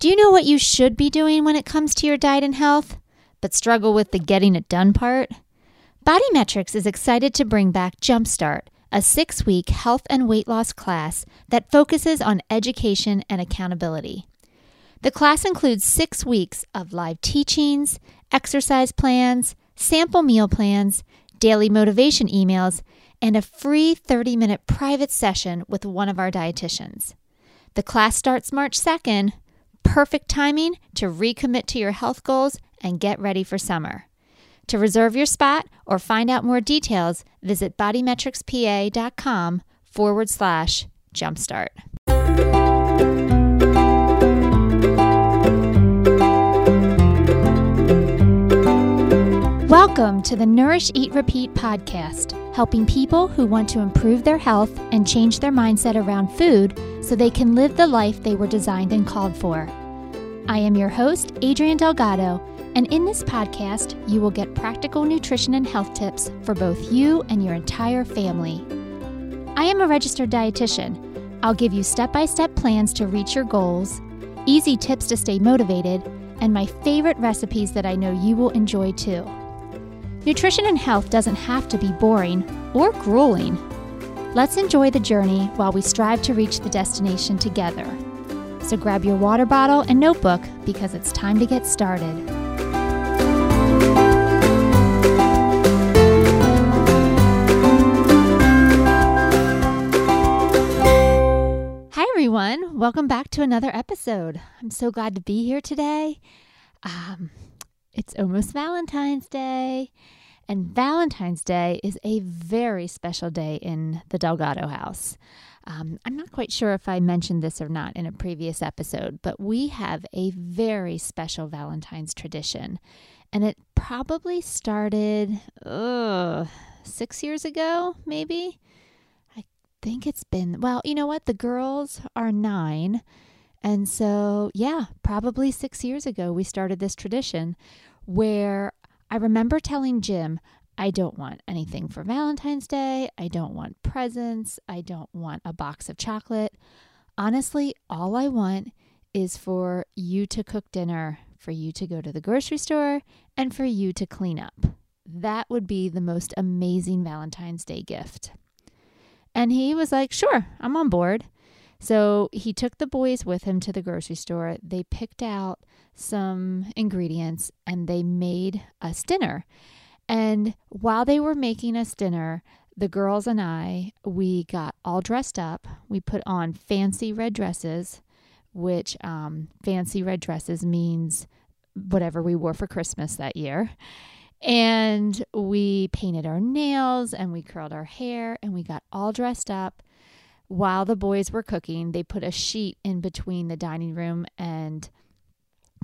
Do you know what you should be doing when it comes to your diet and health, but struggle with the getting it done part? Body Metrics is excited to bring back Jumpstart, a six week health and weight loss class that focuses on education and accountability. The class includes six weeks of live teachings, exercise plans, sample meal plans, daily motivation emails, and a free 30 minute private session with one of our dietitians. The class starts March 2nd perfect timing to recommit to your health goals and get ready for summer. To reserve your spot or find out more details, visit bodymetricspa.com forward slash jumpstart. Welcome to the Nourish, Eat, Repeat podcast, helping people who want to improve their health and change their mindset around food so they can live the life they were designed and called for. I am your host, Adrienne Delgado, and in this podcast, you will get practical nutrition and health tips for both you and your entire family. I am a registered dietitian. I'll give you step by step plans to reach your goals, easy tips to stay motivated, and my favorite recipes that I know you will enjoy too. Nutrition and health doesn't have to be boring or grueling. Let's enjoy the journey while we strive to reach the destination together. So grab your water bottle and notebook because it's time to get started. Hi, everyone. Welcome back to another episode. I'm so glad to be here today. Um, it's almost Valentine's Day, and Valentine's Day is a very special day in the Delgado house. Um, I'm not quite sure if I mentioned this or not in a previous episode, but we have a very special Valentine's tradition. And it probably started six years ago, maybe. I think it's been, well, you know what? The girls are nine. And so, yeah, probably six years ago, we started this tradition where I remember telling Jim, I don't want anything for Valentine's Day. I don't want presents. I don't want a box of chocolate. Honestly, all I want is for you to cook dinner, for you to go to the grocery store, and for you to clean up. That would be the most amazing Valentine's Day gift. And he was like, Sure, I'm on board. So he took the boys with him to the grocery store. They picked out some ingredients and they made us dinner. And while they were making us dinner, the girls and I, we got all dressed up. We put on fancy red dresses, which um, fancy red dresses means whatever we wore for Christmas that year. And we painted our nails and we curled our hair and we got all dressed up while the boys were cooking, they put a sheet in between the dining room and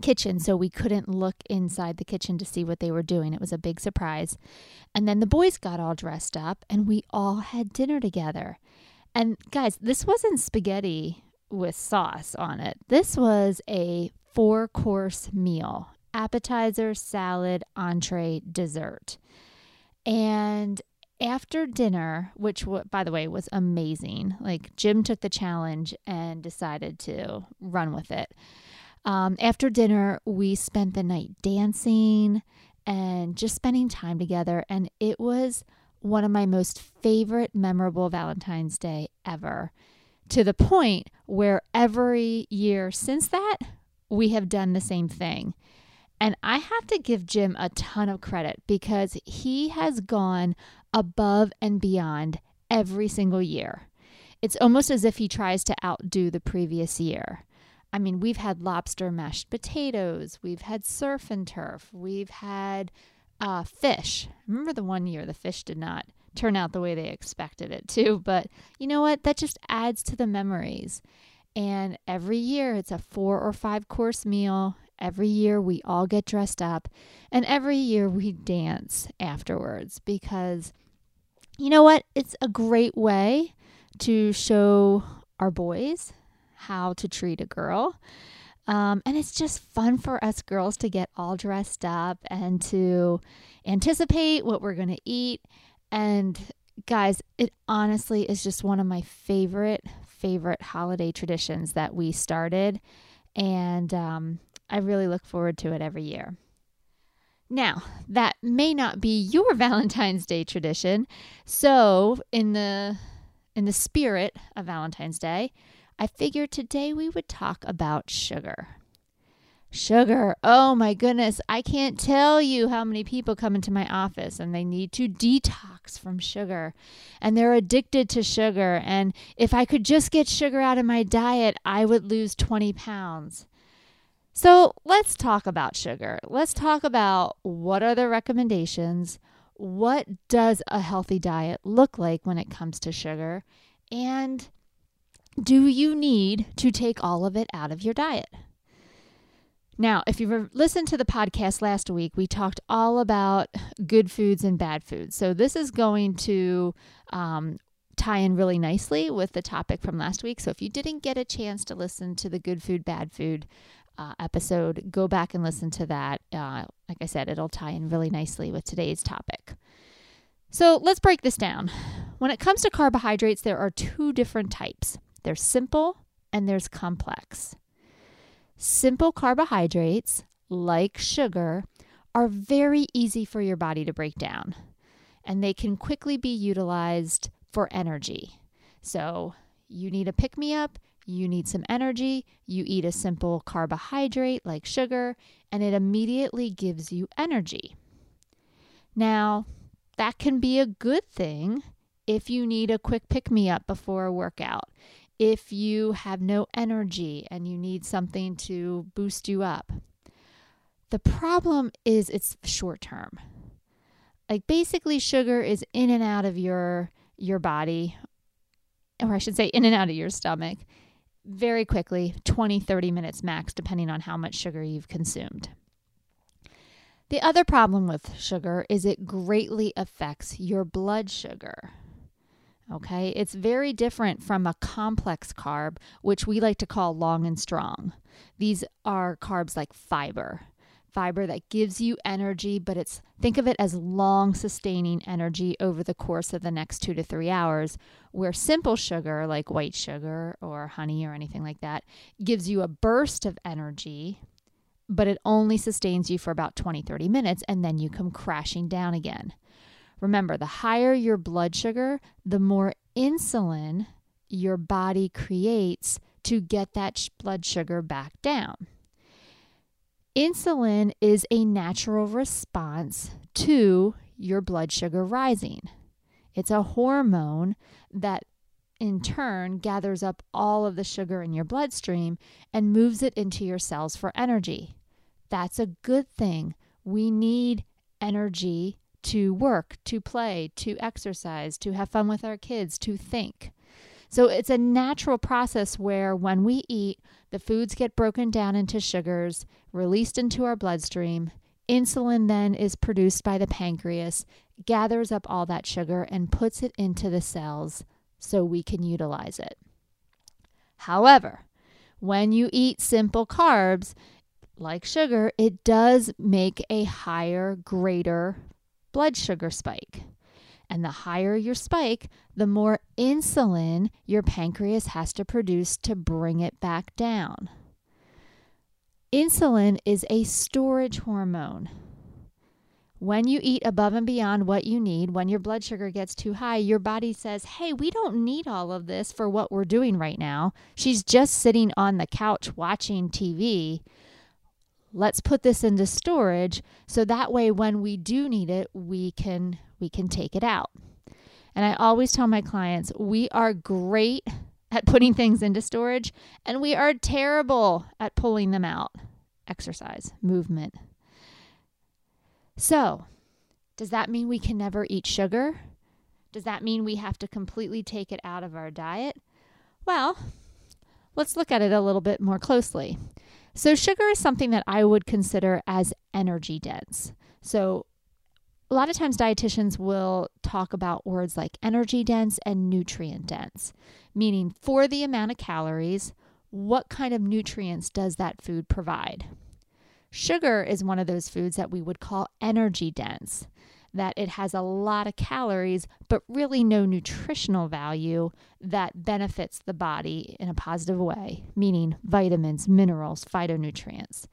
kitchen so we couldn't look inside the kitchen to see what they were doing. It was a big surprise. And then the boys got all dressed up and we all had dinner together. And guys, this wasn't spaghetti with sauce on it. This was a four course meal appetizer, salad, entree, dessert. And after dinner, which by the way was amazing, like Jim took the challenge and decided to run with it. Um, after dinner, we spent the night dancing and just spending time together, and it was one of my most favorite, memorable Valentine's Day ever. To the point where every year since that, we have done the same thing. And I have to give Jim a ton of credit because he has gone above and beyond every single year. It's almost as if he tries to outdo the previous year. I mean, we've had lobster mashed potatoes, we've had surf and turf, we've had uh, fish. Remember the one year the fish did not turn out the way they expected it to, but you know what? That just adds to the memories. And every year it's a four or five course meal. Every year we all get dressed up, and every year we dance afterwards because you know what? It's a great way to show our boys how to treat a girl. Um, and it's just fun for us girls to get all dressed up and to anticipate what we're going to eat. And guys, it honestly is just one of my favorite, favorite holiday traditions that we started. and um, I really look forward to it every year. Now, that may not be your Valentine's Day tradition. So, in the in the spirit of Valentine's Day, I figured today we would talk about sugar. Sugar. Oh my goodness. I can't tell you how many people come into my office and they need to detox from sugar and they're addicted to sugar. And if I could just get sugar out of my diet, I would lose 20 pounds. So let's talk about sugar. Let's talk about what are the recommendations? What does a healthy diet look like when it comes to sugar? And do you need to take all of it out of your diet? Now, if you've listened to the podcast last week, we talked all about good foods and bad foods. So, this is going to um, tie in really nicely with the topic from last week. So, if you didn't get a chance to listen to the good food, bad food uh, episode, go back and listen to that. Uh, like I said, it'll tie in really nicely with today's topic. So, let's break this down. When it comes to carbohydrates, there are two different types there's simple and there's complex. Simple carbohydrates, like sugar, are very easy for your body to break down, and they can quickly be utilized for energy. So, you need a pick me up, you need some energy, you eat a simple carbohydrate like sugar, and it immediately gives you energy. Now, that can be a good thing if you need a quick pick me up before a workout if you have no energy and you need something to boost you up. The problem is it's short term. Like basically sugar is in and out of your your body or I should say in and out of your stomach very quickly, 20 30 minutes max depending on how much sugar you've consumed. The other problem with sugar is it greatly affects your blood sugar. Okay, it's very different from a complex carb, which we like to call long and strong. These are carbs like fiber, fiber that gives you energy, but it's think of it as long sustaining energy over the course of the next two to three hours. Where simple sugar, like white sugar or honey or anything like that, gives you a burst of energy, but it only sustains you for about 20, 30 minutes, and then you come crashing down again. Remember, the higher your blood sugar, the more insulin your body creates to get that blood sugar back down. Insulin is a natural response to your blood sugar rising. It's a hormone that in turn gathers up all of the sugar in your bloodstream and moves it into your cells for energy. That's a good thing. We need energy to work, to play, to exercise, to have fun with our kids, to think. So it's a natural process where when we eat, the foods get broken down into sugars, released into our bloodstream. Insulin then is produced by the pancreas, gathers up all that sugar, and puts it into the cells so we can utilize it. However, when you eat simple carbs, like sugar, it does make a higher, greater blood sugar spike. And the higher your spike, the more insulin your pancreas has to produce to bring it back down. Insulin is a storage hormone. When you eat above and beyond what you need, when your blood sugar gets too high, your body says, Hey, we don't need all of this for what we're doing right now. She's just sitting on the couch watching TV let's put this into storage so that way when we do need it we can we can take it out. And i always tell my clients we are great at putting things into storage and we are terrible at pulling them out. Exercise movement. So does that mean we can never eat sugar? Does that mean we have to completely take it out of our diet? Well let's look at it a little bit more closely so, sugar is something that I would consider as energy dense. So, a lot of times dietitians will talk about words like energy dense and nutrient dense, meaning for the amount of calories, what kind of nutrients does that food provide? Sugar is one of those foods that we would call energy dense. That it has a lot of calories, but really no nutritional value that benefits the body in a positive way, meaning vitamins, minerals, phytonutrients.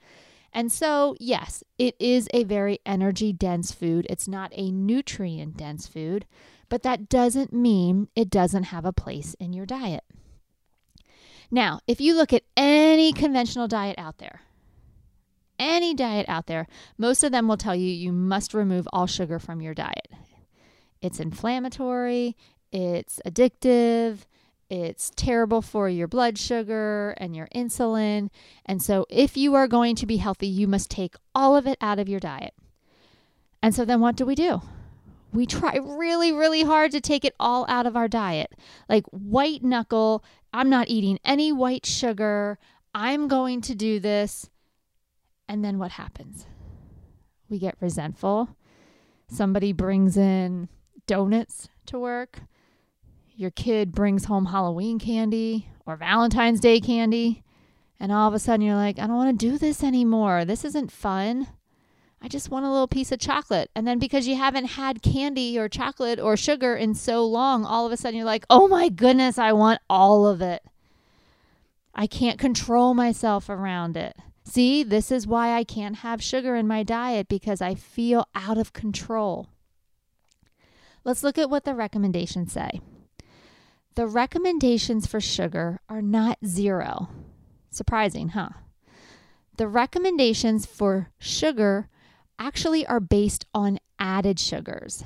And so, yes, it is a very energy dense food. It's not a nutrient dense food, but that doesn't mean it doesn't have a place in your diet. Now, if you look at any conventional diet out there, any diet out there, most of them will tell you you must remove all sugar from your diet. It's inflammatory, it's addictive, it's terrible for your blood sugar and your insulin. And so, if you are going to be healthy, you must take all of it out of your diet. And so, then what do we do? We try really, really hard to take it all out of our diet. Like white knuckle, I'm not eating any white sugar. I'm going to do this. And then what happens? We get resentful. Somebody brings in donuts to work. Your kid brings home Halloween candy or Valentine's Day candy. And all of a sudden you're like, I don't want to do this anymore. This isn't fun. I just want a little piece of chocolate. And then because you haven't had candy or chocolate or sugar in so long, all of a sudden you're like, oh my goodness, I want all of it. I can't control myself around it. See, this is why I can't have sugar in my diet because I feel out of control. Let's look at what the recommendations say. The recommendations for sugar are not zero. Surprising, huh? The recommendations for sugar actually are based on added sugars.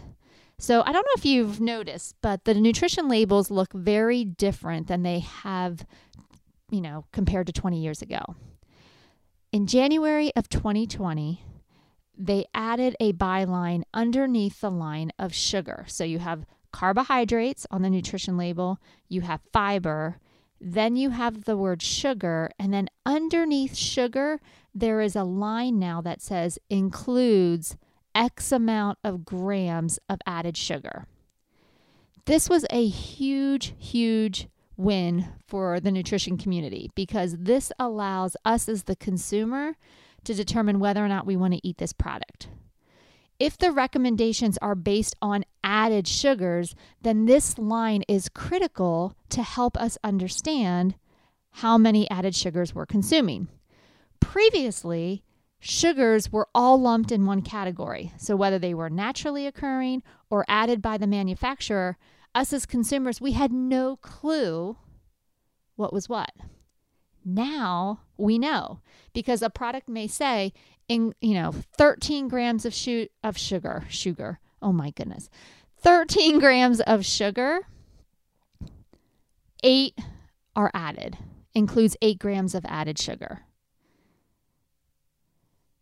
So I don't know if you've noticed, but the nutrition labels look very different than they have, you know, compared to 20 years ago. In January of 2020, they added a byline underneath the line of sugar. So you have carbohydrates on the nutrition label, you have fiber, then you have the word sugar, and then underneath sugar, there is a line now that says includes X amount of grams of added sugar. This was a huge, huge win for the nutrition community because this allows us as the consumer to determine whether or not we want to eat this product. If the recommendations are based on added sugars, then this line is critical to help us understand how many added sugars we're consuming. Previously, sugars were all lumped in one category. So, whether they were naturally occurring or added by the manufacturer, us as consumers, we had no clue what was what. Now we know because a product may say in you know 13 grams of shu- of sugar, sugar. Oh my goodness. 13 grams of sugar. 8 are added. Includes 8 grams of added sugar.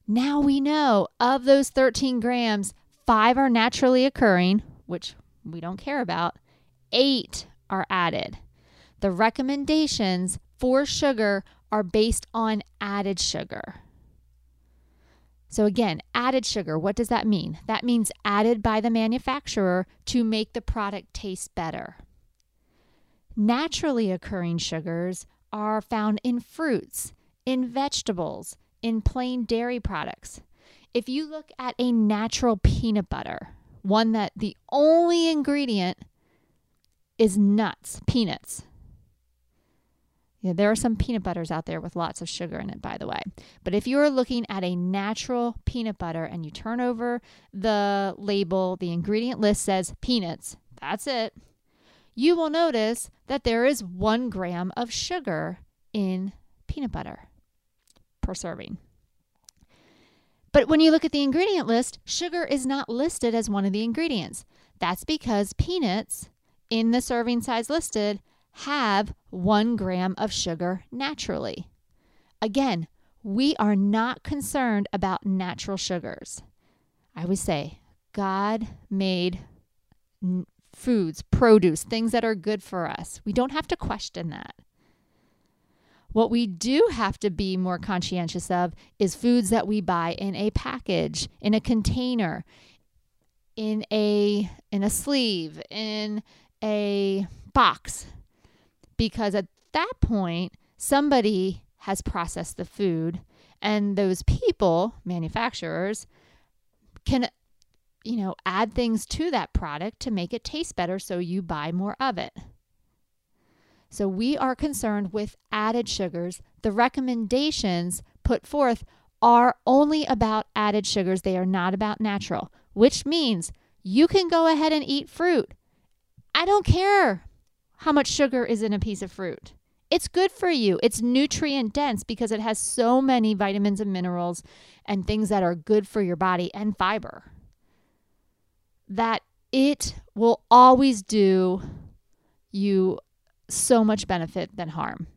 Now we know of those 13 grams, 5 are naturally occurring, which we don't care about, eight are added. The recommendations for sugar are based on added sugar. So, again, added sugar, what does that mean? That means added by the manufacturer to make the product taste better. Naturally occurring sugars are found in fruits, in vegetables, in plain dairy products. If you look at a natural peanut butter, one that the only ingredient is nuts, peanuts. Yeah, there are some peanut butters out there with lots of sugar in it, by the way. But if you're looking at a natural peanut butter and you turn over the label, the ingredient list says peanuts, that's it. You will notice that there is one gram of sugar in peanut butter per serving. But when you look at the ingredient list, sugar is not listed as one of the ingredients. That's because peanuts in the serving size listed have one gram of sugar naturally. Again, we are not concerned about natural sugars. I would say God made foods, produce, things that are good for us. We don't have to question that. What we do have to be more conscientious of is foods that we buy in a package, in a container, in a in a sleeve, in a box because at that point, somebody has processed the food, and those people, manufacturers, can you know, add things to that product to make it taste better so you buy more of it. So we are concerned with added sugars. The recommendations put forth are only about added sugars, they are not about natural, which means you can go ahead and eat fruit. I don't care how much sugar is in a piece of fruit. It's good for you. It's nutrient dense because it has so many vitamins and minerals and things that are good for your body and fiber that it will always do you so much benefit than harm.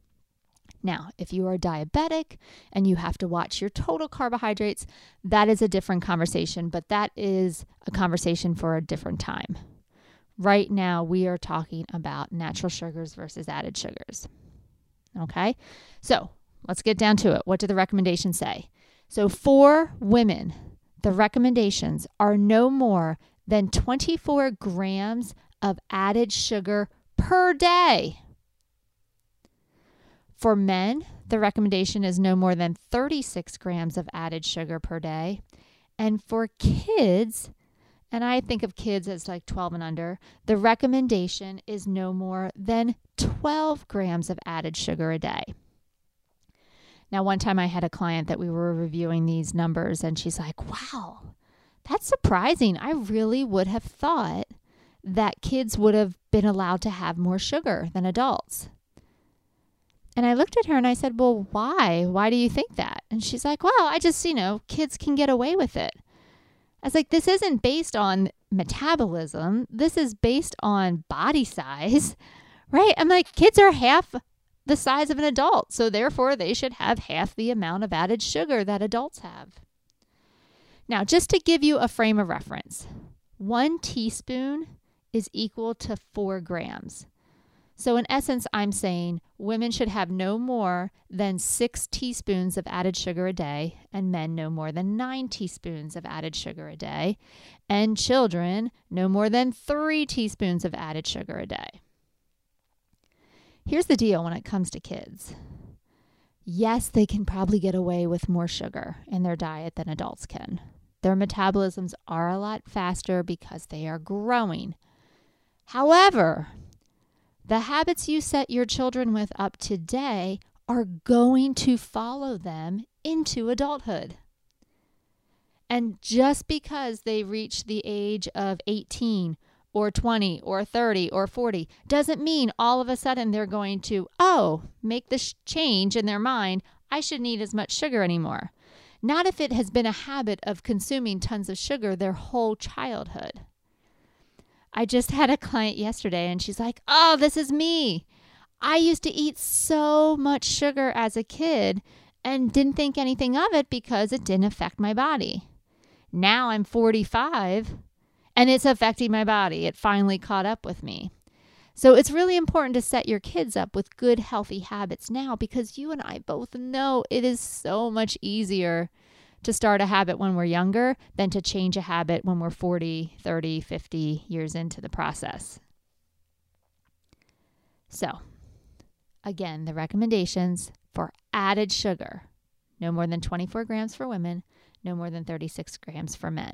Now, if you are diabetic and you have to watch your total carbohydrates, that is a different conversation, but that is a conversation for a different time. Right now, we are talking about natural sugars versus added sugars. Okay, so let's get down to it. What do the recommendations say? So, for women, the recommendations are no more than 24 grams of added sugar per day. For men, the recommendation is no more than 36 grams of added sugar per day. And for kids, and I think of kids as like 12 and under, the recommendation is no more than 12 grams of added sugar a day. Now, one time I had a client that we were reviewing these numbers, and she's like, wow, that's surprising. I really would have thought that kids would have been allowed to have more sugar than adults. And I looked at her and I said, Well, why? Why do you think that? And she's like, Well, I just, you know, kids can get away with it. I was like, This isn't based on metabolism. This is based on body size, right? I'm like, kids are half the size of an adult. So therefore, they should have half the amount of added sugar that adults have. Now, just to give you a frame of reference, one teaspoon is equal to four grams. So, in essence, I'm saying women should have no more than six teaspoons of added sugar a day, and men no more than nine teaspoons of added sugar a day, and children no more than three teaspoons of added sugar a day. Here's the deal when it comes to kids yes, they can probably get away with more sugar in their diet than adults can. Their metabolisms are a lot faster because they are growing. However, the habits you set your children with up today are going to follow them into adulthood. And just because they reach the age of 18 or 20 or 30 or 40 doesn't mean all of a sudden they're going to, oh, make this change in their mind. I shouldn't eat as much sugar anymore. Not if it has been a habit of consuming tons of sugar their whole childhood. I just had a client yesterday and she's like, oh, this is me. I used to eat so much sugar as a kid and didn't think anything of it because it didn't affect my body. Now I'm 45 and it's affecting my body. It finally caught up with me. So it's really important to set your kids up with good, healthy habits now because you and I both know it is so much easier to start a habit when we're younger than to change a habit when we're 40, 30, 50 years into the process. So, again, the recommendations for added sugar no more than 24 grams for women, no more than 36 grams for men.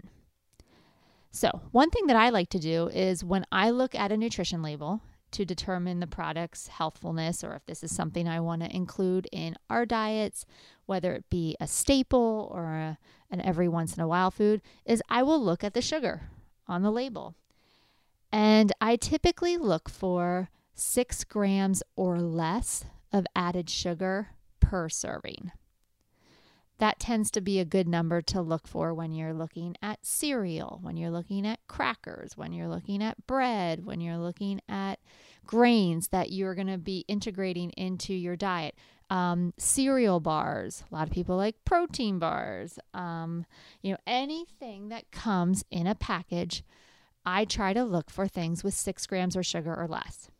So, one thing that I like to do is when I look at a nutrition label to determine the product's healthfulness or if this is something I want to include in our diets, whether it be a staple or a, an every once in a while food, is I will look at the sugar on the label. And I typically look for six grams or less of added sugar per serving. That tends to be a good number to look for when you're looking at cereal, when you're looking at crackers, when you're looking at bread, when you're looking at grains that you're going to be integrating into your diet. Um, cereal bars. A lot of people like protein bars. Um, you know, anything that comes in a package, I try to look for things with six grams of sugar or less.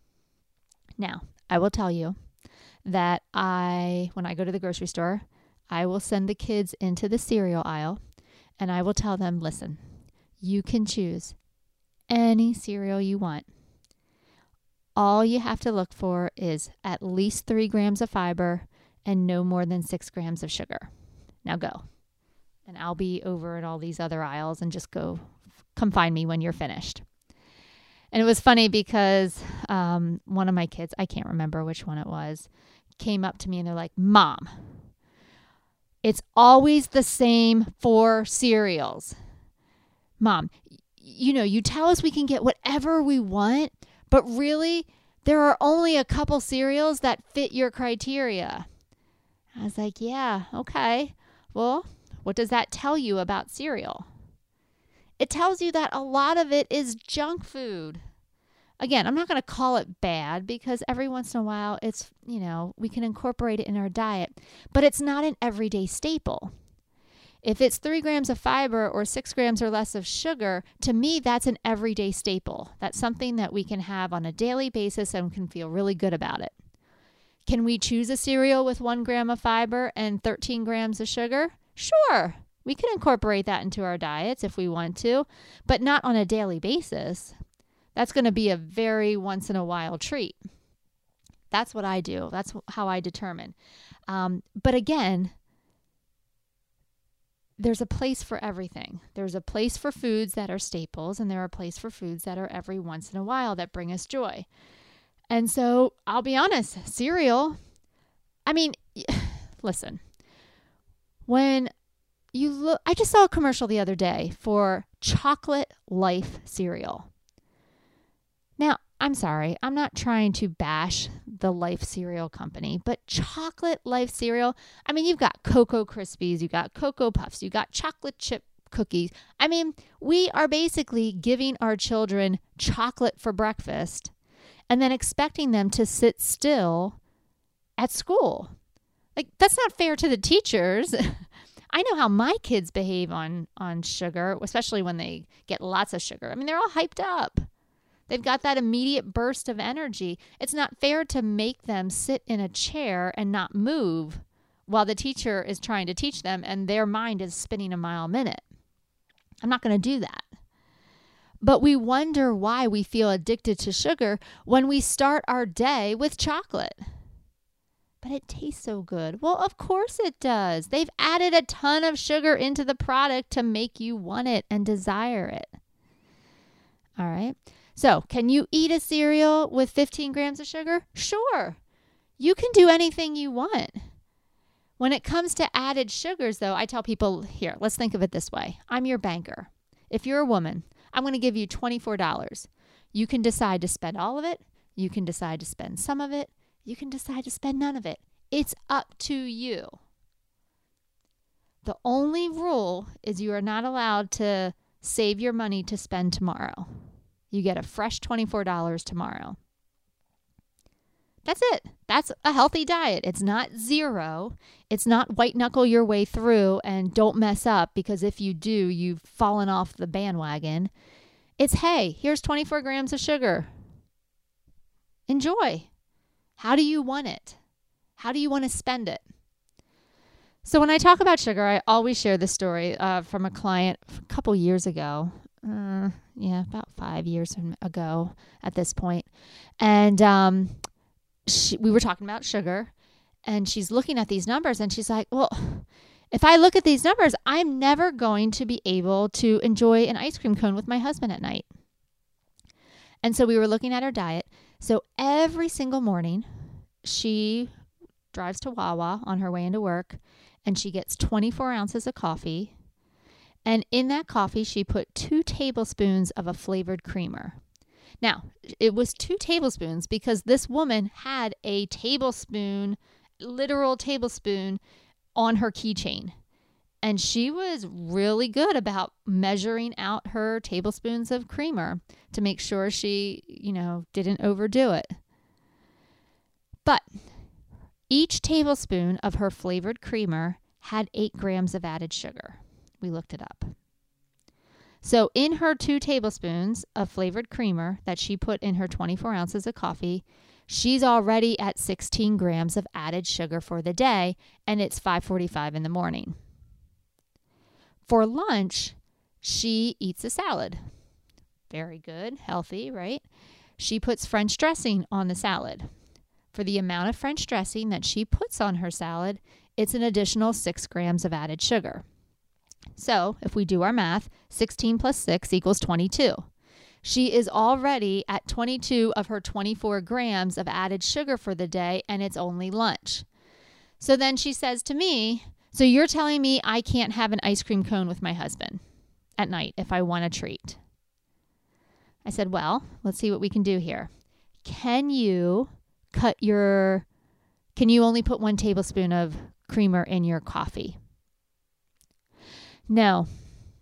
Now, I will tell you that I, when I go to the grocery store, I will send the kids into the cereal aisle and I will tell them listen, you can choose any cereal you want. All you have to look for is at least three grams of fiber and no more than six grams of sugar. Now go. And I'll be over at all these other aisles and just go come find me when you're finished. And it was funny because um, one of my kids, I can't remember which one it was, came up to me and they're like, Mom, it's always the same four cereals. Mom, you know, you tell us we can get whatever we want, but really, there are only a couple cereals that fit your criteria. I was like, Yeah, okay. Well, what does that tell you about cereal? It tells you that a lot of it is junk food. Again, I'm not going to call it bad because every once in a while it's, you know, we can incorporate it in our diet, but it's not an everyday staple. If it's three grams of fiber or six grams or less of sugar, to me, that's an everyday staple. That's something that we can have on a daily basis and can feel really good about it. Can we choose a cereal with one gram of fiber and 13 grams of sugar? Sure. We can incorporate that into our diets if we want to, but not on a daily basis. That's going to be a very once in a while treat. That's what I do. That's how I determine. Um, but again, there's a place for everything. There's a place for foods that are staples, and there are a place for foods that are every once in a while that bring us joy. And so I'll be honest, cereal, I mean, listen, when you look, I just saw a commercial the other day for chocolate life cereal. I'm sorry, I'm not trying to bash the Life cereal company, but chocolate Life cereal, I mean, you've got Cocoa Krispies, you got Cocoa Puffs, you got chocolate chip cookies. I mean, we are basically giving our children chocolate for breakfast and then expecting them to sit still at school. Like that's not fair to the teachers. I know how my kids behave on on sugar, especially when they get lots of sugar. I mean, they're all hyped up. They've got that immediate burst of energy. It's not fair to make them sit in a chair and not move while the teacher is trying to teach them and their mind is spinning a mile a minute. I'm not going to do that. But we wonder why we feel addicted to sugar when we start our day with chocolate but it tastes so good. Well, of course it does. They've added a ton of sugar into the product to make you want it and desire it. All right. So, can you eat a cereal with 15 grams of sugar? Sure. You can do anything you want. When it comes to added sugars, though, I tell people here, let's think of it this way I'm your banker. If you're a woman, I'm going to give you $24. You can decide to spend all of it, you can decide to spend some of it, you can decide to spend none of it. It's up to you. The only rule is you are not allowed to save your money to spend tomorrow. You get a fresh $24 tomorrow. That's it. That's a healthy diet. It's not zero. It's not white knuckle your way through and don't mess up because if you do, you've fallen off the bandwagon. It's hey, here's 24 grams of sugar. Enjoy. How do you want it? How do you want to spend it? So when I talk about sugar, I always share this story uh, from a client a couple years ago. Uh, yeah, about five years ago at this point, and um, she, we were talking about sugar, and she's looking at these numbers, and she's like, "Well, if I look at these numbers, I'm never going to be able to enjoy an ice cream cone with my husband at night." And so we were looking at her diet, so every single morning, she drives to Wawa on her way into work and she gets 24 ounces of coffee. And in that coffee, she put two tablespoons of a flavored creamer. Now, it was two tablespoons because this woman had a tablespoon, literal tablespoon, on her keychain. And she was really good about measuring out her tablespoons of creamer to make sure she, you know, didn't overdo it. But each tablespoon of her flavored creamer had eight grams of added sugar. We looked it up. So, in her two tablespoons of flavored creamer that she put in her 24 ounces of coffee, she's already at 16 grams of added sugar for the day, and it's 5:45 in the morning. For lunch, she eats a salad. Very good, healthy, right? She puts French dressing on the salad. For the amount of French dressing that she puts on her salad, it's an additional six grams of added sugar. So if we do our math, 16 plus 6 equals 22. She is already at 22 of her 24 grams of added sugar for the day, and it's only lunch. So then she says to me, So you're telling me I can't have an ice cream cone with my husband at night if I want a treat? I said, Well, let's see what we can do here. Can you cut your, can you only put one tablespoon of creamer in your coffee? No,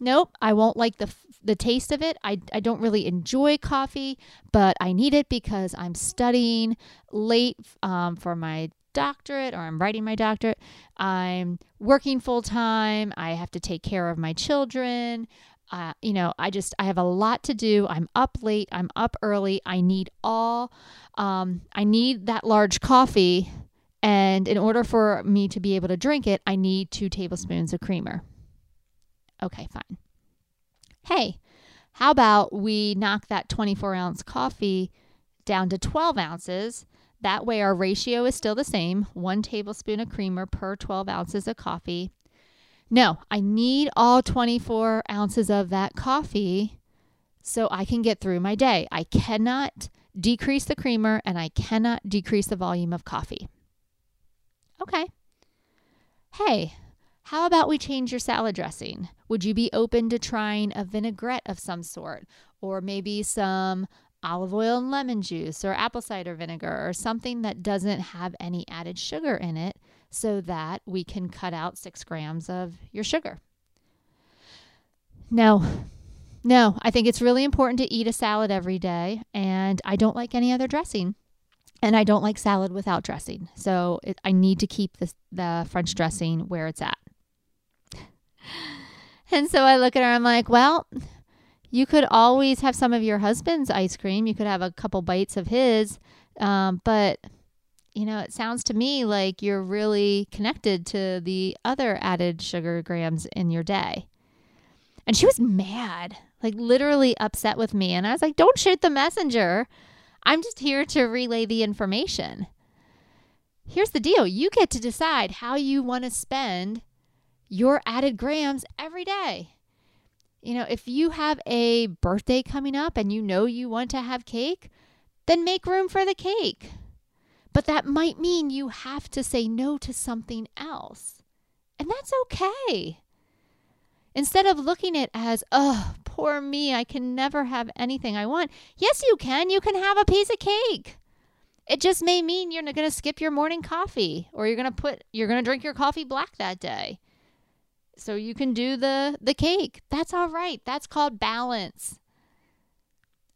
nope, I won't like the the taste of it. I, I don't really enjoy coffee, but I need it because I'm studying late um, for my doctorate or I'm writing my doctorate. I'm working full time. I have to take care of my children. Uh, you know, I just, I have a lot to do. I'm up late. I'm up early. I need all, um, I need that large coffee. And in order for me to be able to drink it, I need two tablespoons of creamer. Okay, fine. Hey, how about we knock that 24 ounce coffee down to 12 ounces? That way, our ratio is still the same one tablespoon of creamer per 12 ounces of coffee. No, I need all 24 ounces of that coffee so I can get through my day. I cannot decrease the creamer and I cannot decrease the volume of coffee. Okay. Hey, how about we change your salad dressing? Would you be open to trying a vinaigrette of some sort or maybe some olive oil and lemon juice or apple cider vinegar or something that doesn't have any added sugar in it so that we can cut out six grams of your sugar. No, no, I think it's really important to eat a salad every day, and I don't like any other dressing. And I don't like salad without dressing. So it, I need to keep the, the French dressing where it's at. And so I look at her, I'm like, well, you could always have some of your husband's ice cream. You could have a couple bites of his. Um, but you know, it sounds to me like you're really connected to the other added sugar grams in your day. And she was mad, like literally upset with me. And I was like, don't shoot the messenger. I'm just here to relay the information. Here's the deal you get to decide how you want to spend your added grams every day. You know, if you have a birthday coming up and you know you want to have cake, then make room for the cake. But that might mean you have to say no to something else. And that's okay. Instead of looking at it as, oh, poor me, I can never have anything I want. Yes, you can. You can have a piece of cake. It just may mean you're going to skip your morning coffee or you're going to put you're going to drink your coffee black that day. So you can do the the cake. That's all right. That's called balance.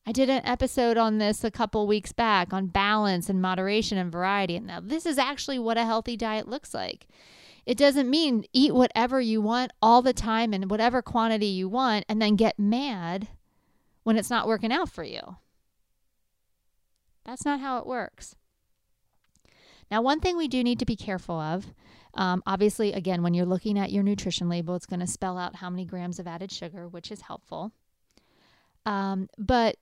I did an episode on this a couple weeks back on balance and moderation and variety. And now this is actually what a healthy diet looks like. It doesn't mean eat whatever you want all the time and whatever quantity you want and then get mad when it's not working out for you. That's not how it works. Now, one thing we do need to be careful of um, obviously, again, when you're looking at your nutrition label, it's going to spell out how many grams of added sugar, which is helpful. Um, but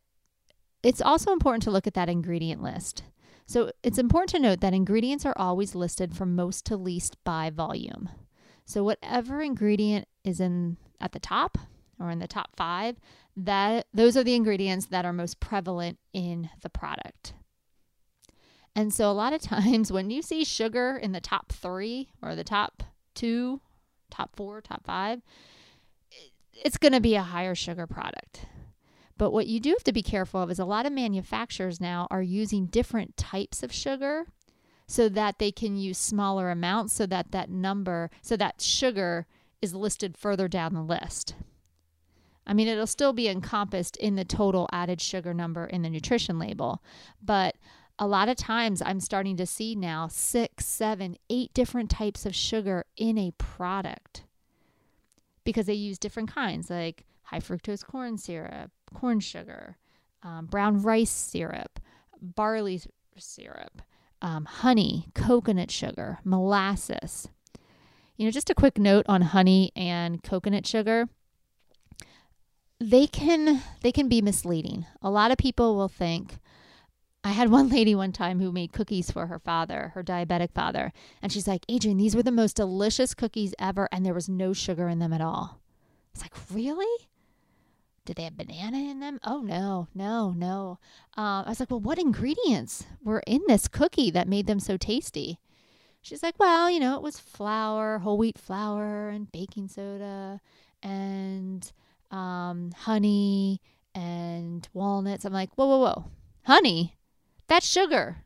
it's also important to look at that ingredient list. So it's important to note that ingredients are always listed from most to least by volume. So whatever ingredient is in at the top or in the top 5, that those are the ingredients that are most prevalent in the product. And so a lot of times when you see sugar in the top 3 or the top 2, top 4, top 5, it's going to be a higher sugar product. But what you do have to be careful of is a lot of manufacturers now are using different types of sugar so that they can use smaller amounts so that that number, so that sugar is listed further down the list. I mean, it'll still be encompassed in the total added sugar number in the nutrition label, but a lot of times I'm starting to see now six, seven, eight different types of sugar in a product because they use different kinds like high fructose corn syrup, corn sugar, um, brown rice syrup, barley syrup, um, honey, coconut sugar, molasses. You know, just a quick note on honey and coconut sugar. They can they can be misleading. A lot of people will think I had one lady one time who made cookies for her father, her diabetic father, and she's like, "Adrienne, these were the most delicious cookies ever and there was no sugar in them at all." It's like, really? Did they have banana in them? Oh, no, no, no. Uh, I was like, well, what ingredients were in this cookie that made them so tasty? She's like, well, you know, it was flour, whole wheat flour, and baking soda, and um, honey, and walnuts. I'm like, whoa, whoa, whoa. Honey? That's sugar.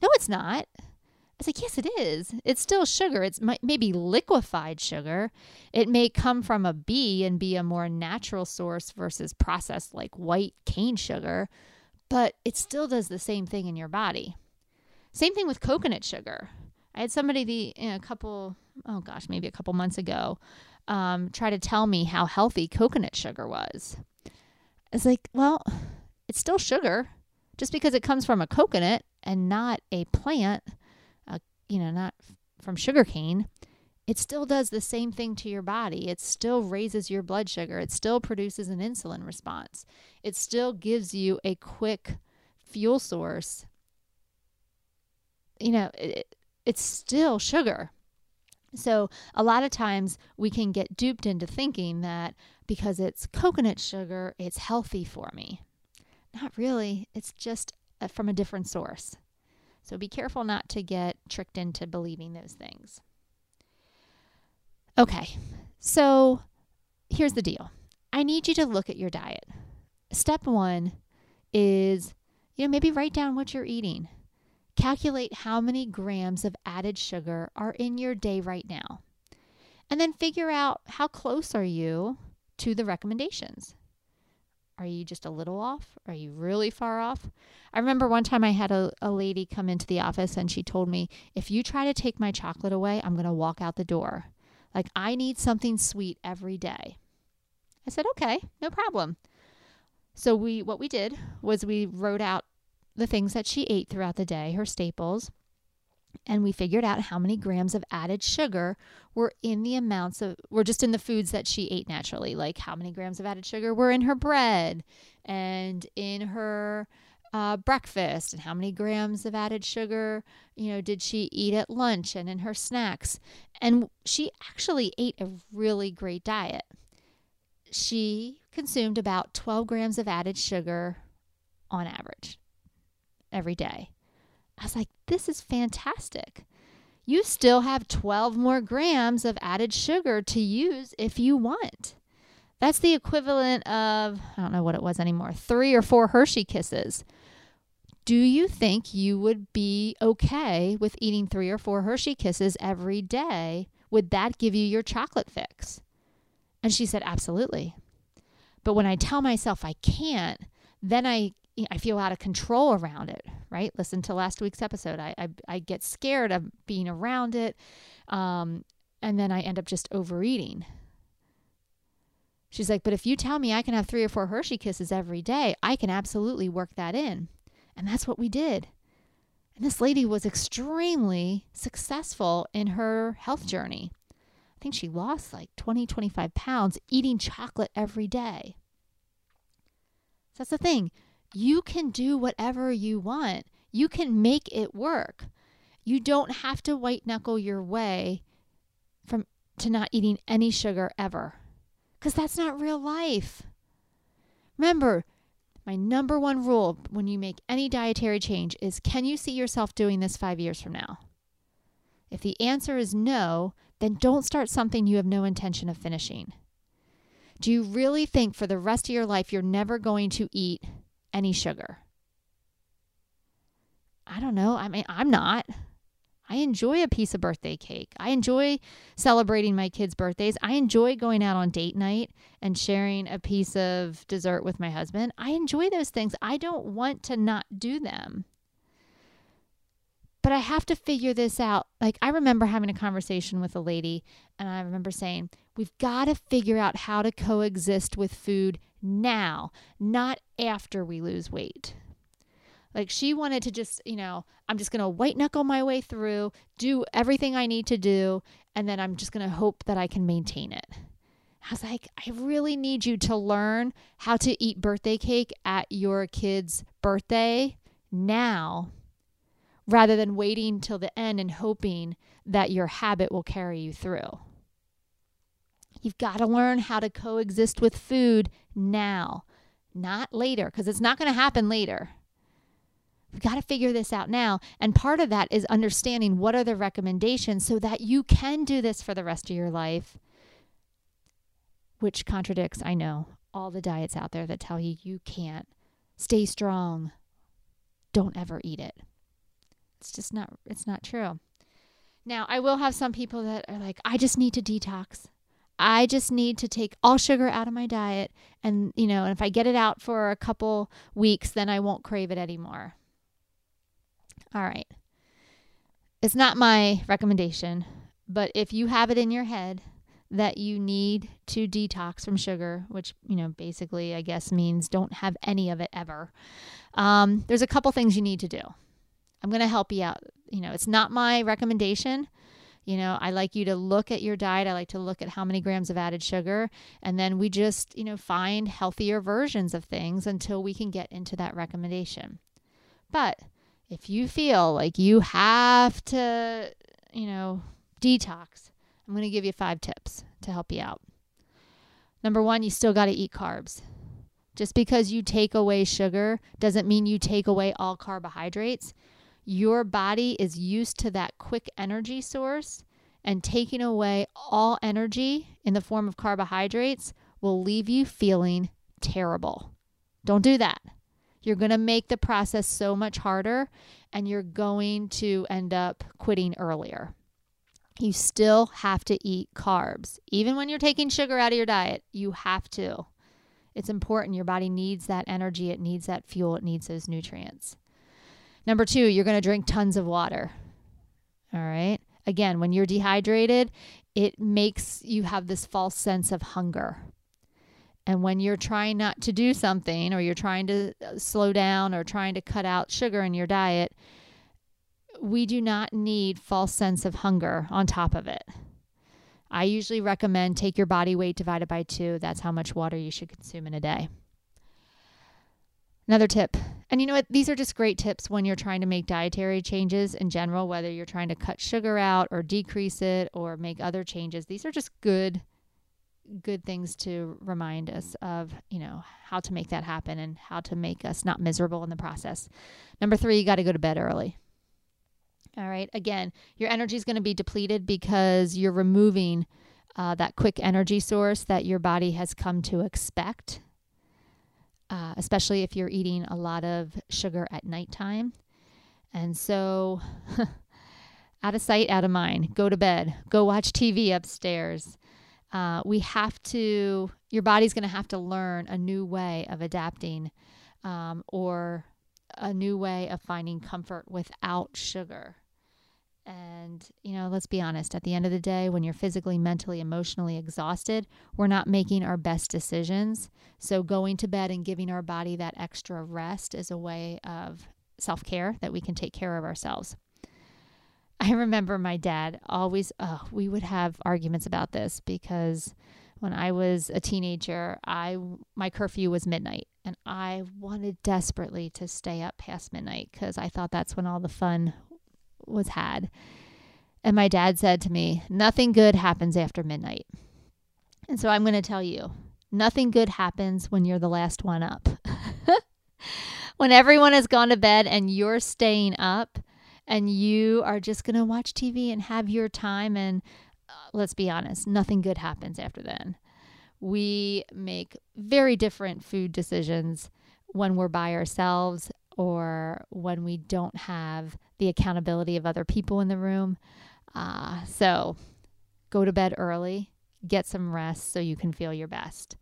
No, it's not. I was like, yes, it is. It's still sugar. It's maybe liquefied sugar. It may come from a bee and be a more natural source versus processed like white cane sugar, but it still does the same thing in your body. Same thing with coconut sugar. I had somebody the you know, a couple, oh gosh, maybe a couple months ago, um, try to tell me how healthy coconut sugar was. It's like, well, it's still sugar. Just because it comes from a coconut and not a plant uh, you know, not from sugarcane, it still does the same thing to your body. It still raises your blood sugar. It still produces an insulin response. It still gives you a quick fuel source. You know, it, it's still sugar. So, a lot of times we can get duped into thinking that because it's coconut sugar, it's healthy for me. Not really. It's just a, from a different source. So be careful not to get tricked into believing those things. Okay, so here's the deal I need you to look at your diet. Step one is, you know, maybe write down what you're eating. Calculate how many grams of added sugar are in your day right now. And then figure out how close are you to the recommendations. Are you just a little off? Are you really far off? I remember one time I had a, a lady come into the office and she told me, if you try to take my chocolate away, I'm going to walk out the door. Like, I need something sweet every day. I said, okay, no problem. So we what we did was we wrote out the things that she ate throughout the day, her staples, and we figured out how many grams of added sugar were in the amounts of were just in the foods that she ate naturally like how many grams of added sugar were in her bread and in her uh, breakfast and how many grams of added sugar you know did she eat at lunch and in her snacks. And she actually ate a really great diet. She consumed about 12 grams of added sugar on average every day. I was like, this is fantastic. You still have 12 more grams of added sugar to use if you want. That's the equivalent of, I don't know what it was anymore, three or four Hershey kisses. Do you think you would be okay with eating three or four Hershey kisses every day? Would that give you your chocolate fix? And she said, absolutely. But when I tell myself I can't, then I I feel out of control around it, right? Listen to last week's episode. I, I, I get scared of being around it. Um, and then I end up just overeating. She's like, but if you tell me I can have three or four Hershey kisses every day, I can absolutely work that in. And that's what we did. And this lady was extremely successful in her health journey. I think she lost like 20, 25 pounds eating chocolate every day. So that's the thing. You can do whatever you want. You can make it work. You don't have to white knuckle your way from to not eating any sugar ever. Cuz that's not real life. Remember, my number one rule when you make any dietary change is can you see yourself doing this 5 years from now? If the answer is no, then don't start something you have no intention of finishing. Do you really think for the rest of your life you're never going to eat any sugar? I don't know. I mean, I'm not. I enjoy a piece of birthday cake. I enjoy celebrating my kids' birthdays. I enjoy going out on date night and sharing a piece of dessert with my husband. I enjoy those things. I don't want to not do them. But I have to figure this out. Like, I remember having a conversation with a lady, and I remember saying, We've got to figure out how to coexist with food now, not after we lose weight. Like she wanted to just, you know, I'm just going to white knuckle my way through, do everything I need to do, and then I'm just going to hope that I can maintain it. I was like, I really need you to learn how to eat birthday cake at your kid's birthday now rather than waiting till the end and hoping that your habit will carry you through. You've got to learn how to coexist with food now, not later, because it's not going to happen later. We've got to figure this out now. And part of that is understanding what are the recommendations so that you can do this for the rest of your life, which contradicts, I know, all the diets out there that tell you you can't. Stay strong. Don't ever eat it. It's just not it's not true. Now, I will have some people that are like, I just need to detox. I just need to take all sugar out of my diet and you know, and if I get it out for a couple weeks, then I won't crave it anymore. All right. It's not my recommendation, but if you have it in your head that you need to detox from sugar, which, you know, basically, I guess means don't have any of it ever, um, there's a couple things you need to do. I'm going to help you out. You know, it's not my recommendation. You know, I like you to look at your diet. I like to look at how many grams of added sugar. And then we just, you know, find healthier versions of things until we can get into that recommendation. But if you feel like you have to, you know, detox, I'm going to give you five tips to help you out. Number one, you still got to eat carbs. Just because you take away sugar doesn't mean you take away all carbohydrates. Your body is used to that quick energy source, and taking away all energy in the form of carbohydrates will leave you feeling terrible. Don't do that. You're going to make the process so much harder and you're going to end up quitting earlier. You still have to eat carbs. Even when you're taking sugar out of your diet, you have to. It's important. Your body needs that energy, it needs that fuel, it needs those nutrients. Number two, you're going to drink tons of water. All right. Again, when you're dehydrated, it makes you have this false sense of hunger. And when you're trying not to do something or you're trying to uh, slow down or trying to cut out sugar in your diet, we do not need false sense of hunger on top of it. I usually recommend take your body weight divided by 2. That's how much water you should consume in a day. Another tip. And you know what? These are just great tips when you're trying to make dietary changes in general, whether you're trying to cut sugar out or decrease it or make other changes. These are just good good things to remind us of, you know, how to make that happen and how to make us not miserable in the process. Number three, you got to go to bed early. All right. Again, your energy is going to be depleted because you're removing uh, that quick energy source that your body has come to expect, uh, especially if you're eating a lot of sugar at nighttime. And so, out of sight, out of mind. Go to bed. Go watch TV upstairs uh, we have to, your body's going to have to learn a new way of adapting um, or a new way of finding comfort without sugar. And, you know, let's be honest, at the end of the day, when you're physically, mentally, emotionally exhausted, we're not making our best decisions. So, going to bed and giving our body that extra rest is a way of self care that we can take care of ourselves. I remember my dad always, oh, we would have arguments about this because when I was a teenager, I my curfew was midnight and I wanted desperately to stay up past midnight cuz I thought that's when all the fun was had. And my dad said to me, "Nothing good happens after midnight." And so I'm going to tell you, nothing good happens when you're the last one up. when everyone has gone to bed and you're staying up, and you are just going to watch TV and have your time. And uh, let's be honest, nothing good happens after then. We make very different food decisions when we're by ourselves or when we don't have the accountability of other people in the room. Uh, so go to bed early, get some rest so you can feel your best.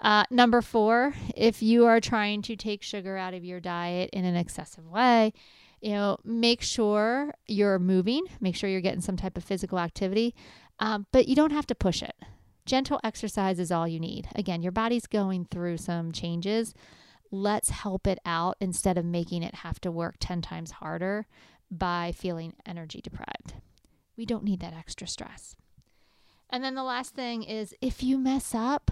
Uh, number four, if you are trying to take sugar out of your diet in an excessive way, you know, make sure you're moving, make sure you're getting some type of physical activity, um, but you don't have to push it. Gentle exercise is all you need. Again, your body's going through some changes. Let's help it out instead of making it have to work 10 times harder by feeling energy deprived. We don't need that extra stress. And then the last thing is if you mess up,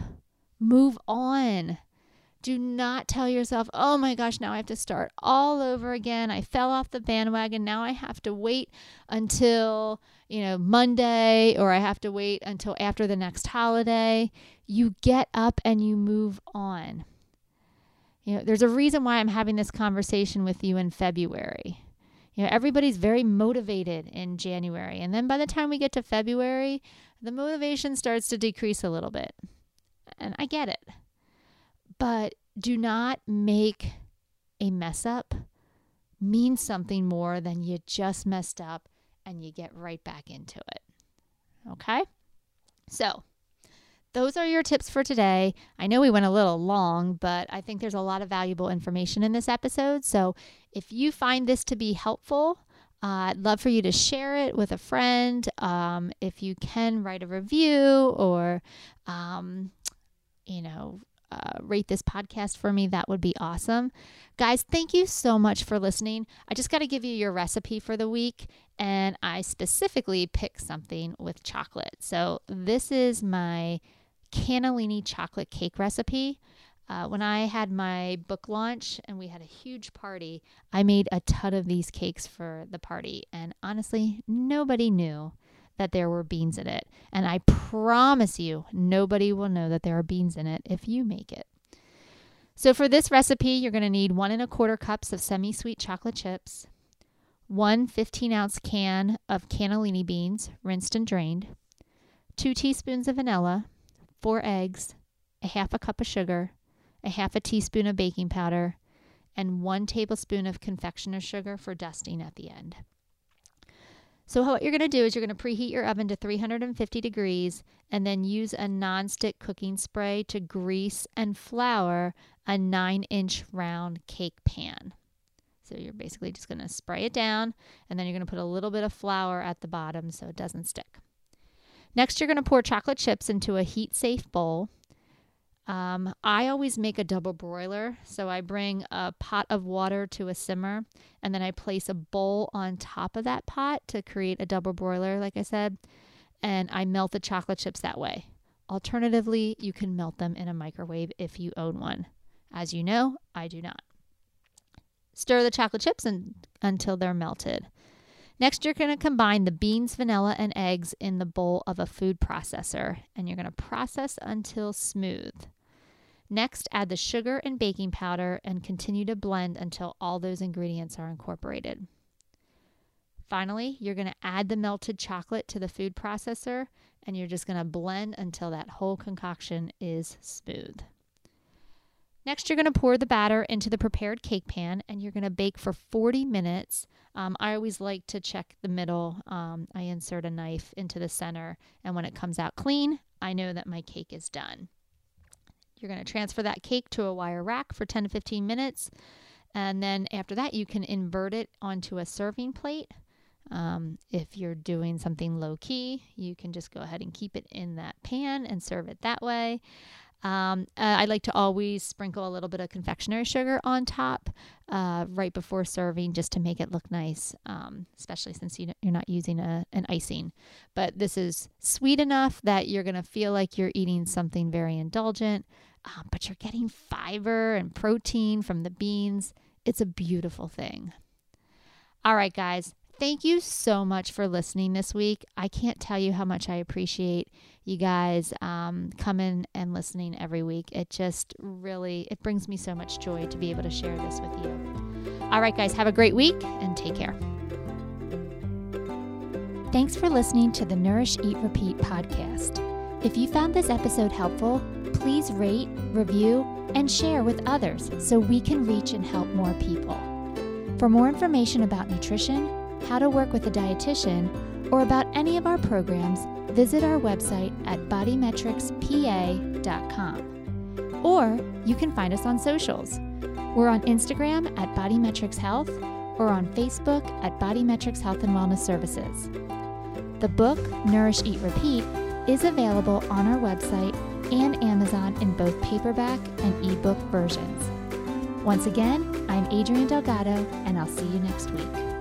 move on. Do not tell yourself, oh my gosh, now I have to start all over again. I fell off the bandwagon. Now I have to wait until, you know, Monday or I have to wait until after the next holiday. You get up and you move on. You know, there's a reason why I'm having this conversation with you in February. You know, everybody's very motivated in January. And then by the time we get to February, the motivation starts to decrease a little bit. And I get it. But do not make a mess up mean something more than you just messed up and you get right back into it. Okay? So, those are your tips for today. I know we went a little long, but I think there's a lot of valuable information in this episode. So if you find this to be helpful, uh, I'd love for you to share it with a friend. Um, if you can, write a review or, um, you know, uh, rate this podcast for me, that would be awesome. Guys, thank you so much for listening. I just got to give you your recipe for the week, and I specifically picked something with chocolate. So, this is my cannellini chocolate cake recipe. Uh, when I had my book launch and we had a huge party, I made a ton of these cakes for the party. And honestly, nobody knew that there were beans in it. And I promise you, nobody will know that there are beans in it if you make it. So, for this recipe, you're going to need one and a quarter cups of semi sweet chocolate chips, one 15 ounce can of cannellini beans, rinsed and drained, two teaspoons of vanilla, four eggs, a half a cup of sugar, a half a teaspoon of baking powder, and one tablespoon of confectioner's sugar for dusting at the end. So, what you're going to do is you're going to preheat your oven to 350 degrees and then use a nonstick cooking spray to grease and flour a nine inch round cake pan. So, you're basically just going to spray it down and then you're going to put a little bit of flour at the bottom so it doesn't stick. Next, you're going to pour chocolate chips into a heat safe bowl. Um, I always make a double broiler. So I bring a pot of water to a simmer and then I place a bowl on top of that pot to create a double broiler, like I said. And I melt the chocolate chips that way. Alternatively, you can melt them in a microwave if you own one. As you know, I do not. Stir the chocolate chips until they're melted. Next, you're going to combine the beans, vanilla, and eggs in the bowl of a food processor, and you're going to process until smooth. Next, add the sugar and baking powder and continue to blend until all those ingredients are incorporated. Finally, you're going to add the melted chocolate to the food processor and you're just going to blend until that whole concoction is smooth. Next, you're going to pour the batter into the prepared cake pan and you're going to bake for 40 minutes. Um, I always like to check the middle. Um, I insert a knife into the center, and when it comes out clean, I know that my cake is done. You're going to transfer that cake to a wire rack for 10 to 15 minutes. And then after that, you can invert it onto a serving plate. Um, if you're doing something low key, you can just go ahead and keep it in that pan and serve it that way. Um, uh, I like to always sprinkle a little bit of confectionery sugar on top uh, right before serving just to make it look nice, um, especially since you, are not using a, an icing. But this is sweet enough that you're going to feel like you're eating something very indulgent, um, but you're getting fiber and protein from the beans. It's a beautiful thing. All right, guys, Thank you so much for listening this week. I can't tell you how much I appreciate you guys um, coming and listening every week. It just really it brings me so much joy to be able to share this with you. All right, guys, have a great week and take care. Thanks for listening to the Nourish Eat Repeat podcast. If you found this episode helpful, please rate, review, and share with others so we can reach and help more people. For more information about nutrition, how to work with a dietitian, or about any of our programs, visit our website at bodymetricspa.com. Or you can find us on socials. We're on Instagram at Bodymetrics Health or on Facebook at Bodymetrics Health and Wellness Services. The book, Nourish, Eat, Repeat, is available on our website and Amazon in both paperback and ebook versions. Once again, I'm Adrienne Delgado, and I'll see you next week.